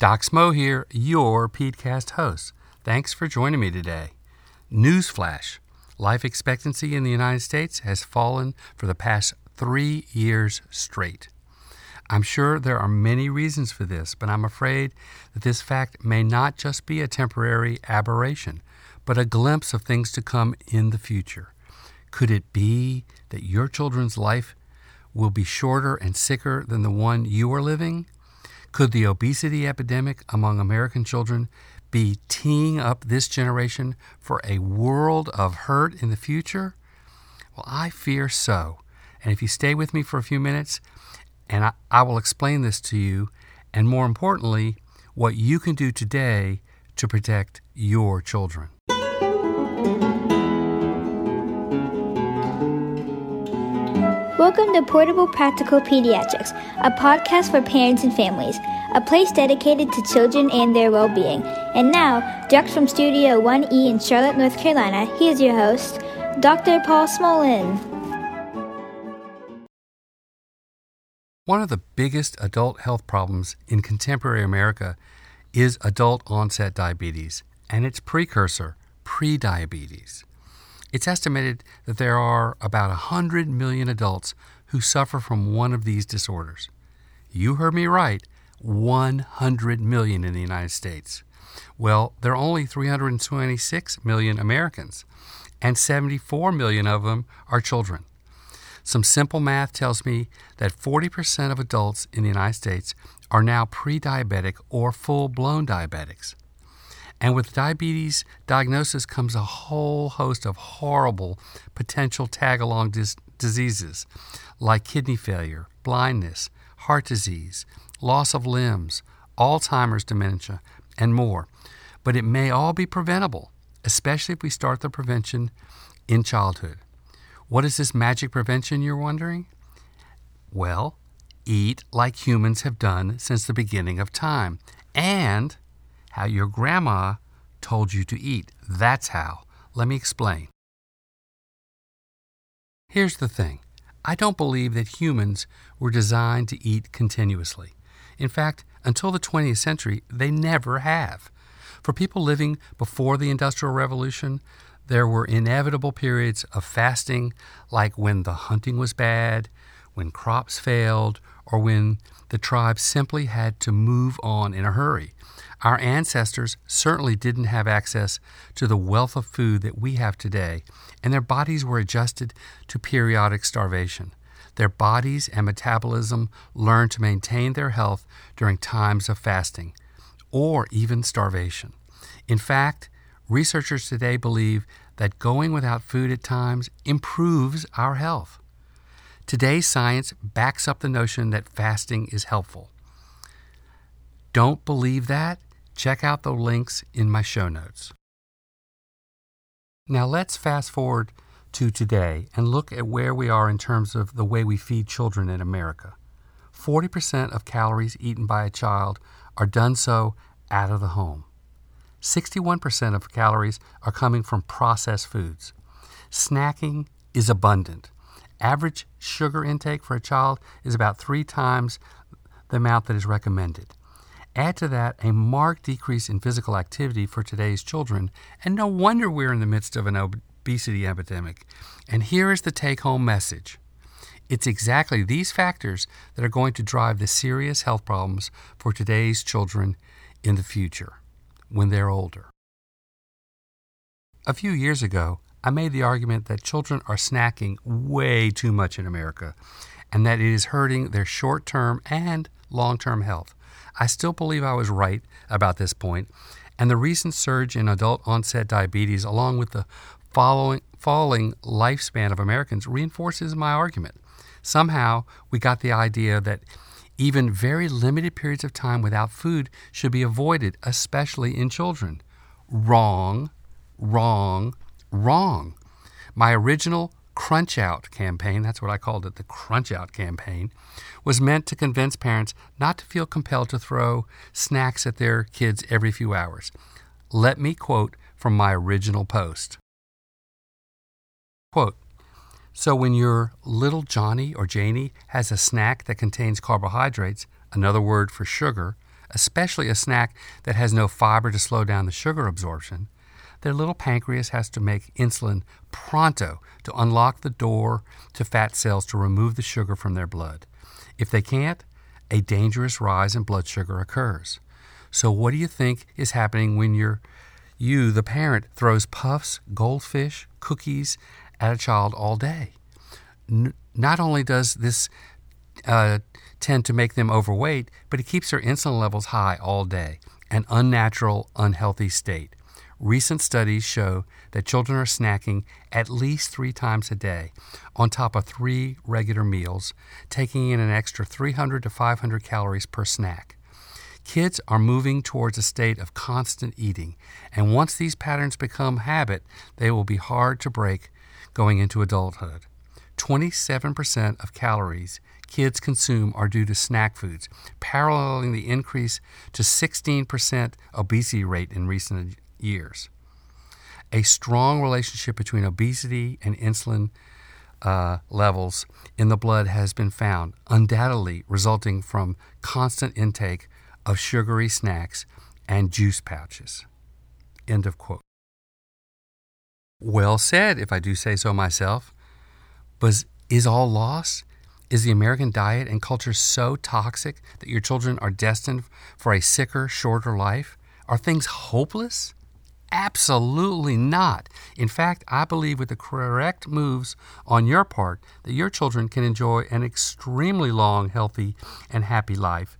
Doc Smo here, your PEDCast host. Thanks for joining me today. Newsflash life expectancy in the United States has fallen for the past three years straight. I'm sure there are many reasons for this, but I'm afraid that this fact may not just be a temporary aberration, but a glimpse of things to come in the future. Could it be that your children's life will be shorter and sicker than the one you are living? Could the obesity epidemic among American children be teeing up this generation for a world of hurt in the future? Well, I fear so. And if you stay with me for a few minutes, and I, I, will explain this to you, and more importantly, what you can do today to protect your children. Welcome to Portable Practical Pediatrics, a podcast for parents and families, a place dedicated to children and their well being. And now, direct from Studio 1E in Charlotte, North Carolina, here's your host, Dr. Paul Smolin. One of the biggest adult health problems in contemporary America is adult onset diabetes and its precursor, prediabetes. It's estimated that there are about 100 million adults who suffer from one of these disorders. You heard me right 100 million in the United States. Well, there are only 326 million Americans, and 74 million of them are children. Some simple math tells me that 40% of adults in the United States are now pre diabetic or full blown diabetics. And with diabetes diagnosis comes a whole host of horrible potential tag along dis- diseases like kidney failure, blindness, heart disease, loss of limbs, Alzheimer's dementia, and more. But it may all be preventable, especially if we start the prevention in childhood. What is this magic prevention, you're wondering? Well, eat like humans have done since the beginning of time, and how your grandma told you to eat. That's how. Let me explain. Here's the thing I don't believe that humans were designed to eat continuously. In fact, until the 20th century, they never have. For people living before the Industrial Revolution, there were inevitable periods of fasting, like when the hunting was bad, when crops failed, or when the tribe simply had to move on in a hurry. Our ancestors certainly didn't have access to the wealth of food that we have today, and their bodies were adjusted to periodic starvation. Their bodies and metabolism learned to maintain their health during times of fasting or even starvation. In fact, researchers today believe that going without food at times improves our health. Today's science backs up the notion that fasting is helpful. Don't believe that? Check out the links in my show notes. Now let's fast forward to today and look at where we are in terms of the way we feed children in America. 40% of calories eaten by a child are done so out of the home. 61% of calories are coming from processed foods. Snacking is abundant. Average sugar intake for a child is about three times the amount that is recommended. Add to that a marked decrease in physical activity for today's children, and no wonder we're in the midst of an obesity epidemic. And here is the take home message it's exactly these factors that are going to drive the serious health problems for today's children in the future when they're older. A few years ago, I made the argument that children are snacking way too much in America and that it is hurting their short term and long term health. I still believe I was right about this point, and the recent surge in adult onset diabetes, along with the following, falling lifespan of Americans, reinforces my argument. Somehow, we got the idea that even very limited periods of time without food should be avoided, especially in children. Wrong, wrong, wrong. My original Crunch Out campaign, that's what I called it, the Crunch Out campaign, was meant to convince parents not to feel compelled to throw snacks at their kids every few hours. Let me quote from my original post. Quote, so when your little Johnny or Janie has a snack that contains carbohydrates, another word for sugar, especially a snack that has no fiber to slow down the sugar absorption, their little pancreas has to make insulin pronto to unlock the door to fat cells to remove the sugar from their blood. If they can't, a dangerous rise in blood sugar occurs. So, what do you think is happening when you're, you, the parent, throws puffs, goldfish, cookies at a child all day? N- not only does this uh, tend to make them overweight, but it keeps their insulin levels high all day, an unnatural, unhealthy state. Recent studies show that children are snacking at least three times a day, on top of three regular meals, taking in an extra 300 to 500 calories per snack. Kids are moving towards a state of constant eating, and once these patterns become habit, they will be hard to break going into adulthood. 27% of calories kids consume are due to snack foods, paralleling the increase to 16% obesity rate in recent years. A strong relationship between obesity and insulin uh, levels in the blood has been found, undoubtedly resulting from constant intake of sugary snacks and juice pouches. End of quote. Well said, if I do say so myself. But is all lost? Is the American diet and culture so toxic that your children are destined for a sicker, shorter life? Are things hopeless? Absolutely not. In fact, I believe with the correct moves on your part that your children can enjoy an extremely long, healthy, and happy life.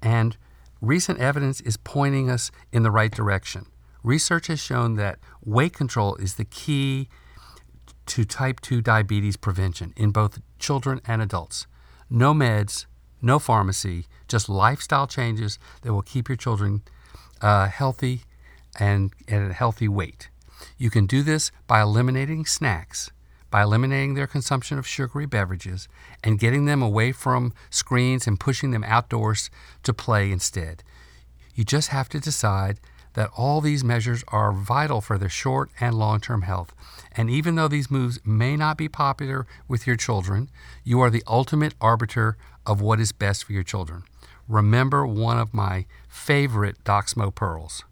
And recent evidence is pointing us in the right direction. Research has shown that weight control is the key to type 2 diabetes prevention in both children and adults. No meds, no pharmacy, just lifestyle changes that will keep your children uh, healthy and at a healthy weight. You can do this by eliminating snacks, by eliminating their consumption of sugary beverages, and getting them away from screens and pushing them outdoors to play instead. You just have to decide that all these measures are vital for their short and long term health. And even though these moves may not be popular with your children, you are the ultimate arbiter of what is best for your children. Remember one of my favorite Doc Smo pearls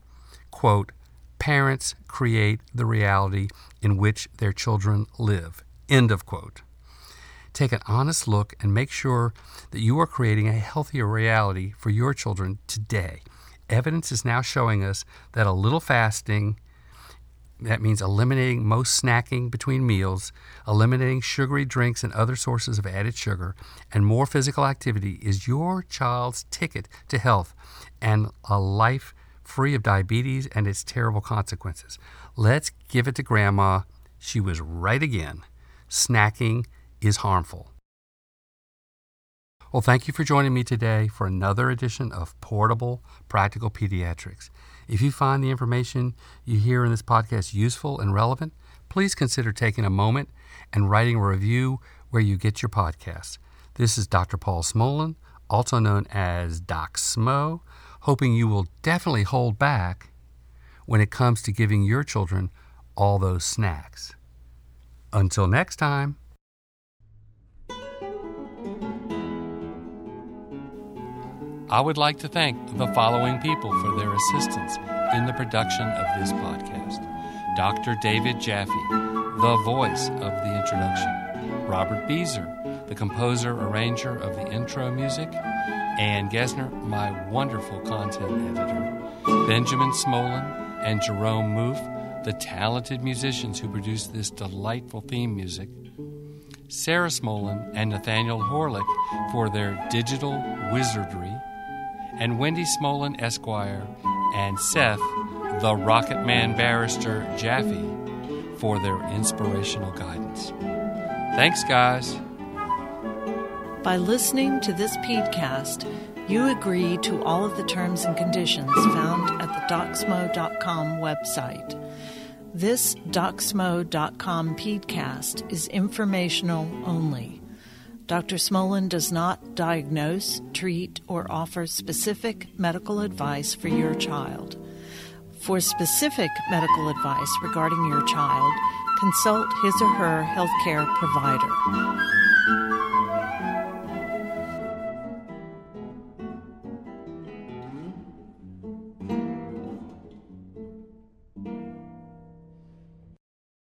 quote, parents create the reality in which their children live, end of quote. Take an honest look and make sure that you are creating a healthier reality for your children today. Evidence is now showing us that a little fasting, that means eliminating most snacking between meals, eliminating sugary drinks and other sources of added sugar, and more physical activity is your child's ticket to health and a life free of diabetes and its terrible consequences. Let's give it to Grandma. She was right again. Snacking is harmful. Well, thank you for joining me today for another edition of Portable Practical Pediatrics. If you find the information you hear in this podcast useful and relevant, please consider taking a moment and writing a review where you get your podcasts. This is Dr. Paul Smolin, also known as Doc Smo, hoping you will definitely hold back when it comes to giving your children all those snacks. Until next time. I would like to thank the following people for their assistance in the production of this podcast Dr. David Jaffe, the voice of the introduction, Robert Beezer, the composer arranger of the intro music, Ann Gesner, my wonderful content editor, Benjamin Smolin, and Jerome Moof, the talented musicians who produced this delightful theme music, Sarah Smolin and Nathaniel Horlick for their digital wizardry, and Wendy Smolin Esquire and Seth, the Rocket Man Barrister Jaffe, for their inspirational guidance. Thanks, guys. By listening to this podcast, you agree to all of the terms and conditions found at the DocSmo.com website. This DocSmo.com podcast is informational only. Dr. Smolin does not diagnose, treat, or offer specific medical advice for your child. For specific medical advice regarding your child, consult his or her healthcare provider.